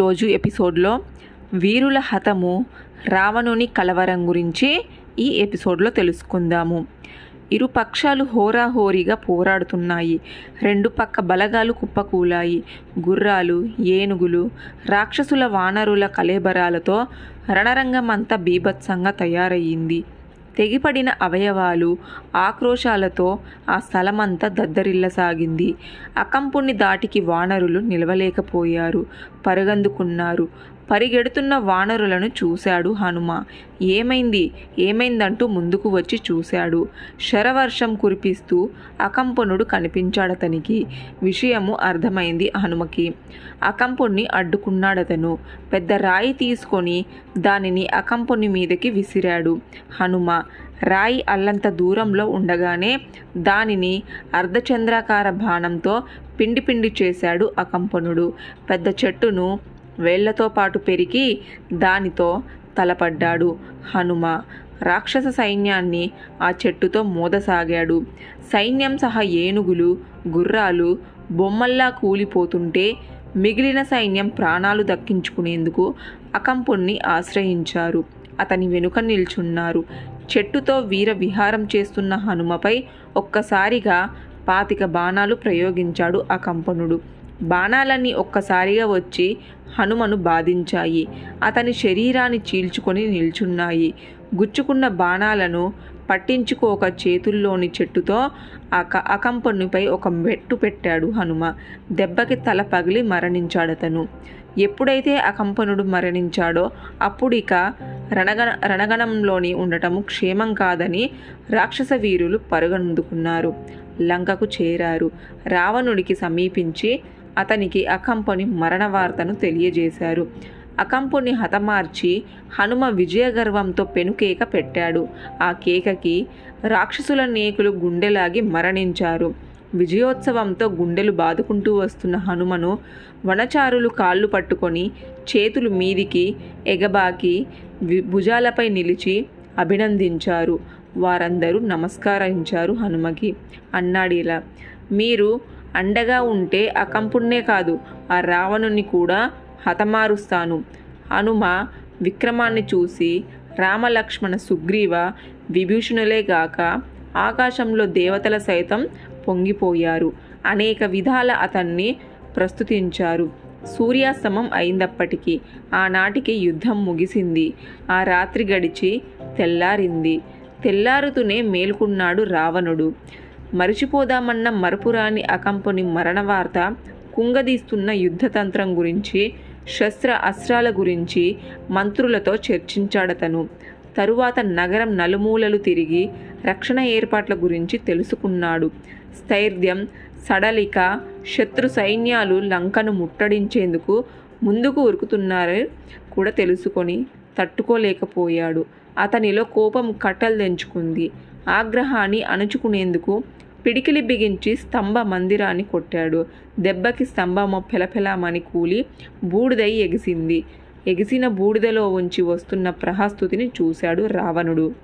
రోజు ఎపిసోడ్లో వీరుల హతము రావణుని కలవరం గురించి ఈ ఎపిసోడ్లో తెలుసుకుందాము. ఇరు పక్షాలు హోరాహోరీగా పోరాడుతున్నాయి. రెండు పక్క బలగాలు కుప్పకూలాయి. గుర్రాలు ఏనుగులు రాక్షసుల వానరుల కలేబరాలతో రణరంగం అంతా బీభత్సంగా తయారయ్యింది. తెగిపడిన అవయవాలు ఆక్రోశాలతో ఆ స్థలమంతా దద్దరిల్లసాగింది. అకంపుణ్ణి దాటికి వానరులు నిలవలేకపోయారు. పరుగందుకున్నారు. పరిగెడుతున్న వానరులను చూశాడు హనుమ. ఏమైంది? ఏమైందంటూ ముందుకు వచ్చి చూశాడు. శరవర్షం కురిపిస్తూ అకంపనుడు కనిపించాడతనికి. విషయము అర్థమైంది హనుమకి. అకంపుణ్ణి అడ్డుకున్నాడతను. పెద్ద రాయి తీసుకొని దానిని అకంపుని మీదకి విసిరాడు. హనుమ రాయి అల్లంత దూరంలో ఉండగానే దానిని అర్ధచంద్రాకార బాణంతో పిండి పిండి చేశాడు అకంపనుడు. పెద్ద చెట్టును వేళ్ళతో పాటు పెరిగి దానితో తలపడ్డాడు. హనుమ రాక్షస సైన్యాన్ని ఆ చెట్టుతో మోదసాగాడు. సైన్యం సహా ఏనుగులు గుర్రాలు బొమ్మల్లా కూలిపోతుంటే మిగిలిన సైన్యం ప్రాణాలు దక్కించుకునేందుకు అకంపుణ్ణి ఆశ్రయించారు. అతని వెనుక నిల్చున్నారు. చెట్టుతో వీర విహారం చేస్తున్న హనుమపై ఒక్కసారిగా పాతిక బాణాలు ప్రయోగించాడు అకంపనుడు బాణాలన్నీ ఒక్కసారిగా వచ్చి హనుమను బాధించాయి. అతని శరీరాన్ని చీల్చుకొని నిల్చున్నాయి. గుచ్చుకున్న బాణాలను పట్టించుకోక చేతుల్లోని చెట్టుతో అక అకంపనుపై ఒక మెట్టు పెట్టాడు హనుమ. దెబ్బకి తల పగిలి మరణించాడతను. ఎప్పుడైతే అకంపనుడు మరణించాడో అప్పుడు ఇక రణగణ రణగణంలోని ఉండటము క్షేమం కాదని రాక్షస వీరులు పరుగందుకున్నారు. లంకకు చేరారు. రావణుడికి సమీపించి అతనికి అకంపని మరణ వార్తను తెలియజేశారు. అకంపుని హతమార్చి హనుమ విజయగర్వంతో పెనుకేక పెట్టాడు. ఆ కేకకి రాక్షసుల నేకులు గుండెలాగి మరణించారు. విజయోత్సవంతో గుండెలు బాదుకుంటూ వస్తున్న హనుమను వనచారులు కాళ్ళు పట్టుకొని చేతులు మీదికి ఎగబాకి భుజాలపై నిలిచి అభినందించారు. వారందరూ నమస్కరించారు హనుమకి. అన్నాడిలా మీరు అండగా ఉంటే అకంపుణ్ణే కాదు ఆ రావణుని కూడా హతమారుస్తాను. హనుమ విక్రమాన్ని చూసి రామలక్ష్మణ సుగ్రీవ విభీషణులే గాక ఆకాశంలో దేవతల సైతం పొంగిపోయారు. అనేక విధాల అతన్ని ప్రస్తుతించారు. సూర్యాస్తమం అయిందప్పటికీ ఆనాటికి యుద్ధం ముగిసింది. ఆ రాత్రి గడిచి తెల్లారింది. తెల్లారుతూనే మేల్కొన్నాడు రావణుడు. మరిచిపోదామన్న మరపురాని అకంపని మరణ వార్త కుంగదీస్తున్న యుద్ధతంత్రం గురించి శస్త్ర అస్త్రాల గురించి మంత్రులతో చర్చించాడతను. తరువాత నగరం నలుమూలలు తిరిగి రక్షణ ఏర్పాట్ల గురించి తెలుసుకున్నాడు. స్థైర్యం సడలిక శత్రు సైన్యాలు లంకను ముట్టడించేందుకు ముందుకు ఉరుకుతున్నారని కూడా తెలుసుకొని తట్టుకోలేకపోయాడు. అతనిలో కోపం కట్టలు తెంచుకుంది ఆగ్రహాన్ని అణుచుకునేందుకు పిడికిలి బిగించి స్తంభ మందిరాన్ని కొట్టాడు. దెబ్బకి స్తంభము పెలపెలామని కూలి బూడిదై ఎగిసింది. ఎగిసిన బూడిదలో ఉంచి వస్తున్న ప్రహస్తుతిని చూశాడు రావణుడు.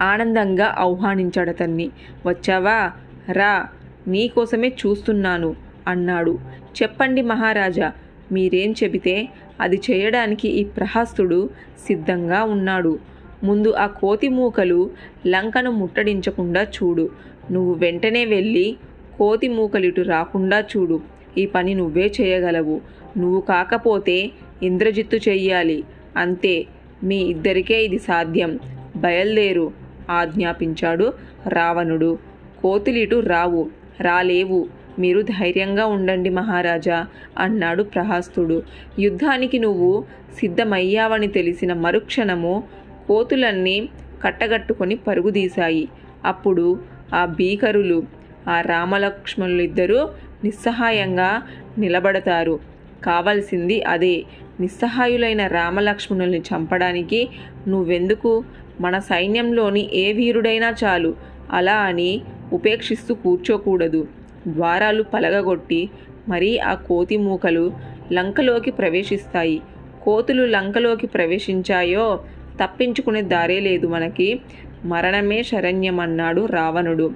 ఆనందంగా ఆహ్వానించాడతన్ని వచ్చావా? రా. నీకోసమే చూస్తున్నాను అన్నాడు. చెప్పండి మహారాజా. మీరేం చెబితే అది చేయడానికి ఈ ప్రహస్తుడు సిద్ధంగా ఉన్నాడు. ముందు ఆ కోతి మూకలు లంకను ముట్టడించకుండా చూడు. నువ్వు వెంటనే వెళ్ళి కోతి మూకలిటు రాకుండా చూడు. ఈ పని నువ్వే చేయగలవు. నువ్వు కాకపోతే ఇంద్రజిత్తు చెయ్యాలి. అంతే మీ ఇద్దరికే ఇది సాధ్యం. బయలుదేరు ఆజ్ఞాపించాడు రావణుడు. కోతులిటు రావు రాలేవు. మీరు ధైర్యంగా ఉండండి మహారాజా అన్నాడు ప్రహాస్తుడు. యుద్ధానికి నువ్వు సిద్ధమయ్యావని తెలిసిన మరుక్షణము కోతులన్నీ కట్టగట్టుకొని పరుగుదీశాయి అప్పుడు ఆ భీకరులు ఆ రామలక్ష్మణులిద్దరూ నిస్సహాయంగా నిలబడతారు. కావలసింది అదే నిస్సహాయులైన రామలక్ష్మణుల్ని చంపడానికి నువ్వెందుకు? మన సైన్యంలోని ఏ వీరుడైనా చాలు. అలా అని ఉపేక్షిస్తూ కూర్చోకూడదు. ద్వారాలు పలగగొట్టి మరీ ఆ కోతి మూకలు లంకలోకి ప్రవేశిస్తాయి. కోతులు లంకలోకి ప్రవేశించాయో తప్పించుకునే దారే లేదు మనకి. మరణమే శరణ్యమన్నాడు రావణుడు.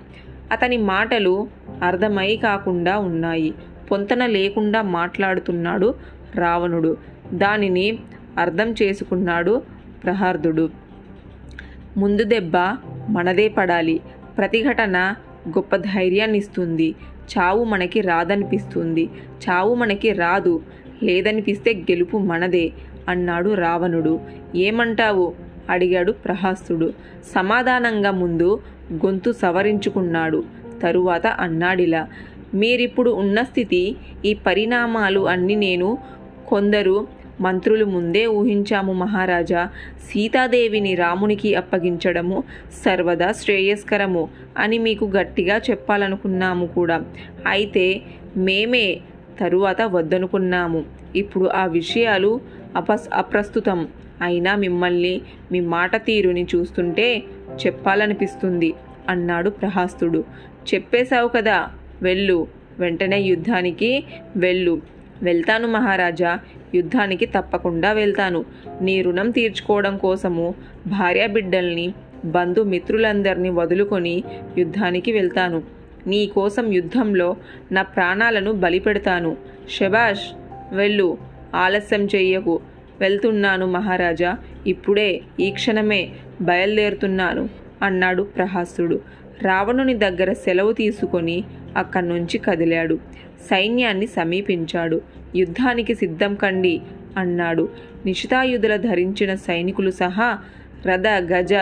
అతని మాటలు అర్థమై కాకుండా ఉన్నాయి. పొంతన లేకుండా మాట్లాడుతున్నాడు రావణుడు. దానిని అర్థం చేసుకున్నాడు ప్రహార్దుడు. ముందు దెబ్బ మనదే పడాలి. ప్రతిఘటన గొప్ప ధైర్యాన్ని ఇస్తుంది చావు మనకి రాదనిపిస్తుంది. చావు మనకి రాదు. లేదనిపిస్తే గెలుపు మనదే. అన్నాడు రావణుడు. ఏమంటావు? అడిగాడు ప్రహాస్తుడు. సమాధానంగా ముందు గొంతు సవరించుకున్నాడు. తరువాత అన్నాడిలా. మీరిప్పుడు ఉన్న స్థితి ఈ పరిణామాలు అన్నీ నేను కొందరు మంత్రులు ముందే ఊహించాము మహారాజా. సీతాదేవిని రామునికి అప్పగించడము సర్వదా శ్రేయస్కరము అని మీకు గట్టిగా చెప్పాలనుకున్నాము కూడా. అయితే మేమే తరువాత వద్దనుకున్నాము. ఇప్పుడు ఆ విషయాలు అపస్ అప్రస్తుతం. అయినా మిమ్మల్ని మీ మాట తీరుని చూస్తుంటే చెప్పాలనిపిస్తుంది అన్నాడు ప్రహాస్తుడు. చెప్పేశావు కదా వెళ్ళు. వెంటనే యుద్ధానికి వెళ్ళు. వెళ్తాను మహారాజా. యుద్ధానికి తప్పకుండా వెళ్తాను. నీ రుణం తీర్చుకోవడం కోసము భార్యాబిడ్డల్ని బంధుమిత్రులందరినీ వదులుకొని యుద్ధానికి వెళ్తాను. నీ కోసం యుద్ధంలో నా ప్రాణాలను బలిపెడతాను. శబాష్ వెళ్ళు. ఆలస్యం చెయ్యకు. వెళ్తున్నాను మహారాజా ఇప్పుడే ఈ క్షణమే బయలుదేరుతున్నాను అన్నాడు ప్రహాసుడు రావణుని దగ్గర సెలవు తీసుకొని అక్కడి నుంచి కదిలాడు. సైన్యాన్ని సమీపించాడు. యుద్ధానికి సిద్ధం కండి అన్నాడు. నిశితాయుధుల ధరించిన సైనికులు సహా రథ గజ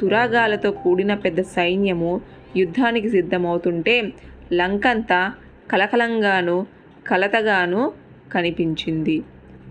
తురాగాలతో కూడిన పెద్ద సైన్యము యుద్ధానికి సిద్ధమవుతుంటే లంకంతా కలకలంగాను కలతగాను కనిపించింది.